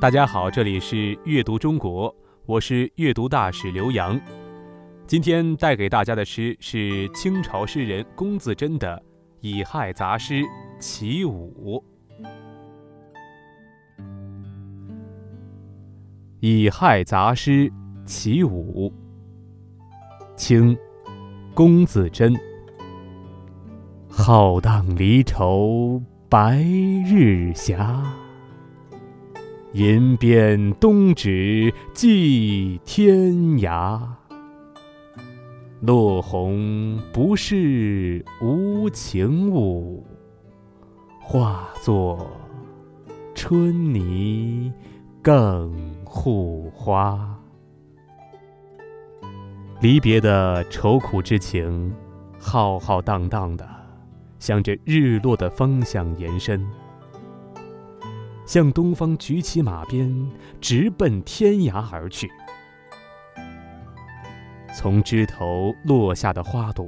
大家好，这里是阅读中国，我是阅读大使刘洋。今天带给大家的诗是清朝诗人龚自珍的《乙亥杂诗·其五》。《乙亥杂诗·其五》，清，龚自珍。浩荡离愁白日斜，银鞭东指寄天涯。落红不是无情物，化作春泥更护花。离别的愁苦之情，浩浩荡荡的。向着日落的方向延伸，向东方举起马鞭，直奔天涯而去。从枝头落下的花朵，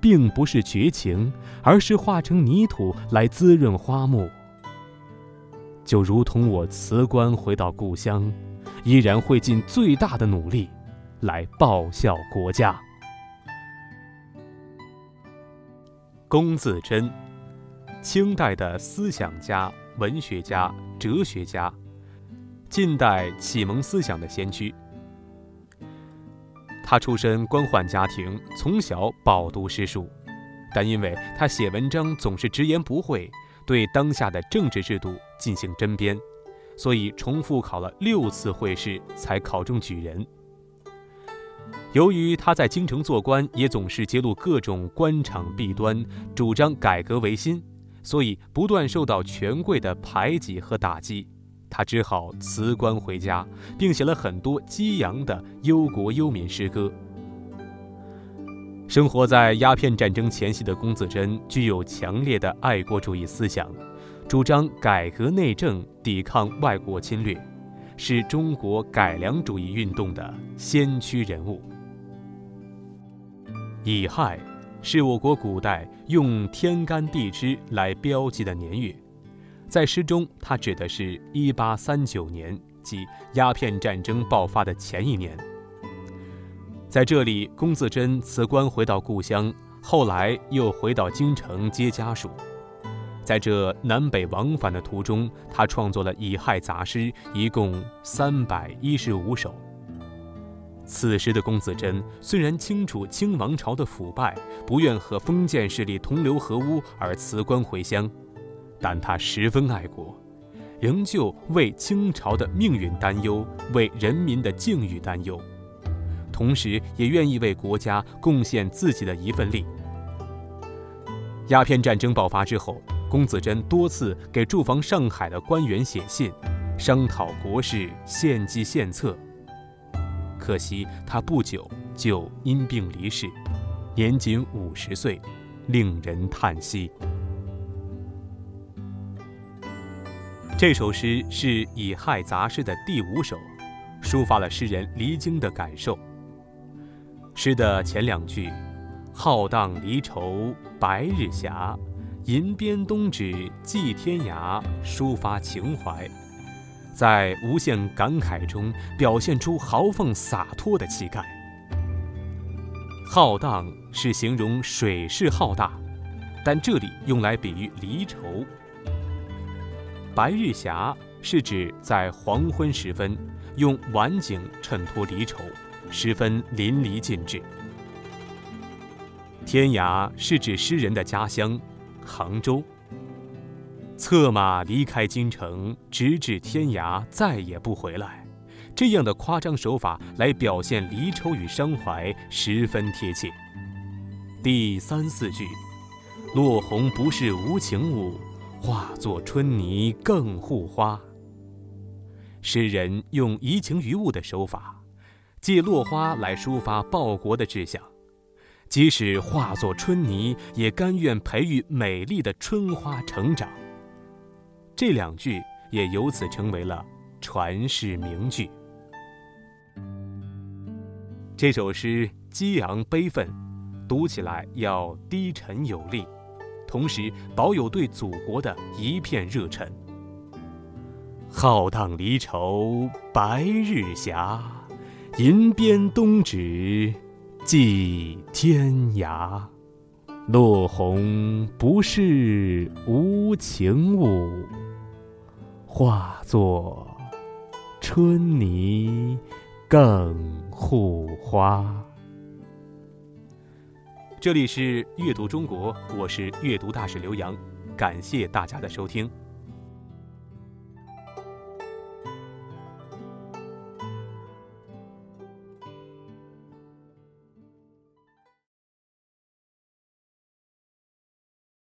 并不是绝情，而是化成泥土来滋润花木。就如同我辞官回到故乡，依然会尽最大的努力，来报效国家。龚自珍，清代的思想家、文学家、哲学家，近代启蒙思想的先驱。他出身官宦家庭，从小饱读诗书，但因为他写文章总是直言不讳，对当下的政治制度进行针砭，所以重复考了六次会试才考中举人。由于他在京城做官，也总是揭露各种官场弊端，主张改革维新，所以不断受到权贵的排挤和打击。他只好辞官回家，并写了很多激扬的忧国忧民诗歌。生活在鸦片战争前夕的龚自珍，具有强烈的爱国主义思想，主张改革内政，抵抗外国侵略，是中国改良主义运动的先驱人物。乙亥是我国古代用天干地支来标记的年月，在诗中，它指的是1839年，即鸦片战争爆发的前一年。在这里，龚自珍辞官回到故乡，后来又回到京城接家属。在这南北往返的途中，他创作了乙亥杂诗，一共三百一十五首。此时的龚自珍虽然清楚清王朝的腐败，不愿和封建势力同流合污而辞官回乡，但他十分爱国，仍旧为清朝的命运担忧，为人民的境遇担忧，同时也愿意为国家贡献自己的一份力。鸦片战争爆发之后，龚自珍多次给驻防上海的官员写信，商讨国事，献计献策。可惜他不久就因病离世，年仅五十岁，令人叹息。这首诗是《乙亥杂诗》的第五首，抒发了诗人离京的感受。诗的前两句“浩荡离愁白日斜，银鞭东指寄天涯”，抒发情怀。在无限感慨中表现出豪放洒脱的气概。浩荡是形容水势浩大，但这里用来比喻离愁。白日霞是指在黄昏时分，用晚景衬托离愁，十分淋漓尽致。天涯是指诗人的家乡，杭州。策马离开京城，直至天涯，再也不回来。这样的夸张手法来表现离愁与伤怀，十分贴切。第三四句，“落红不是无情物，化作春泥更护花。”诗人用移情于物的手法，借落花来抒发报国的志向，即使化作春泥，也甘愿培育美丽的春花成长。这两句也由此成为了传世名句。这首诗激昂悲愤，读起来要低沉有力，同时保有对祖国的一片热忱。浩荡离愁白日斜，银鞭东指即天涯。落红不是无情物，化作春泥更护花。这里是阅读中国，我是阅读大使刘洋，感谢大家的收听。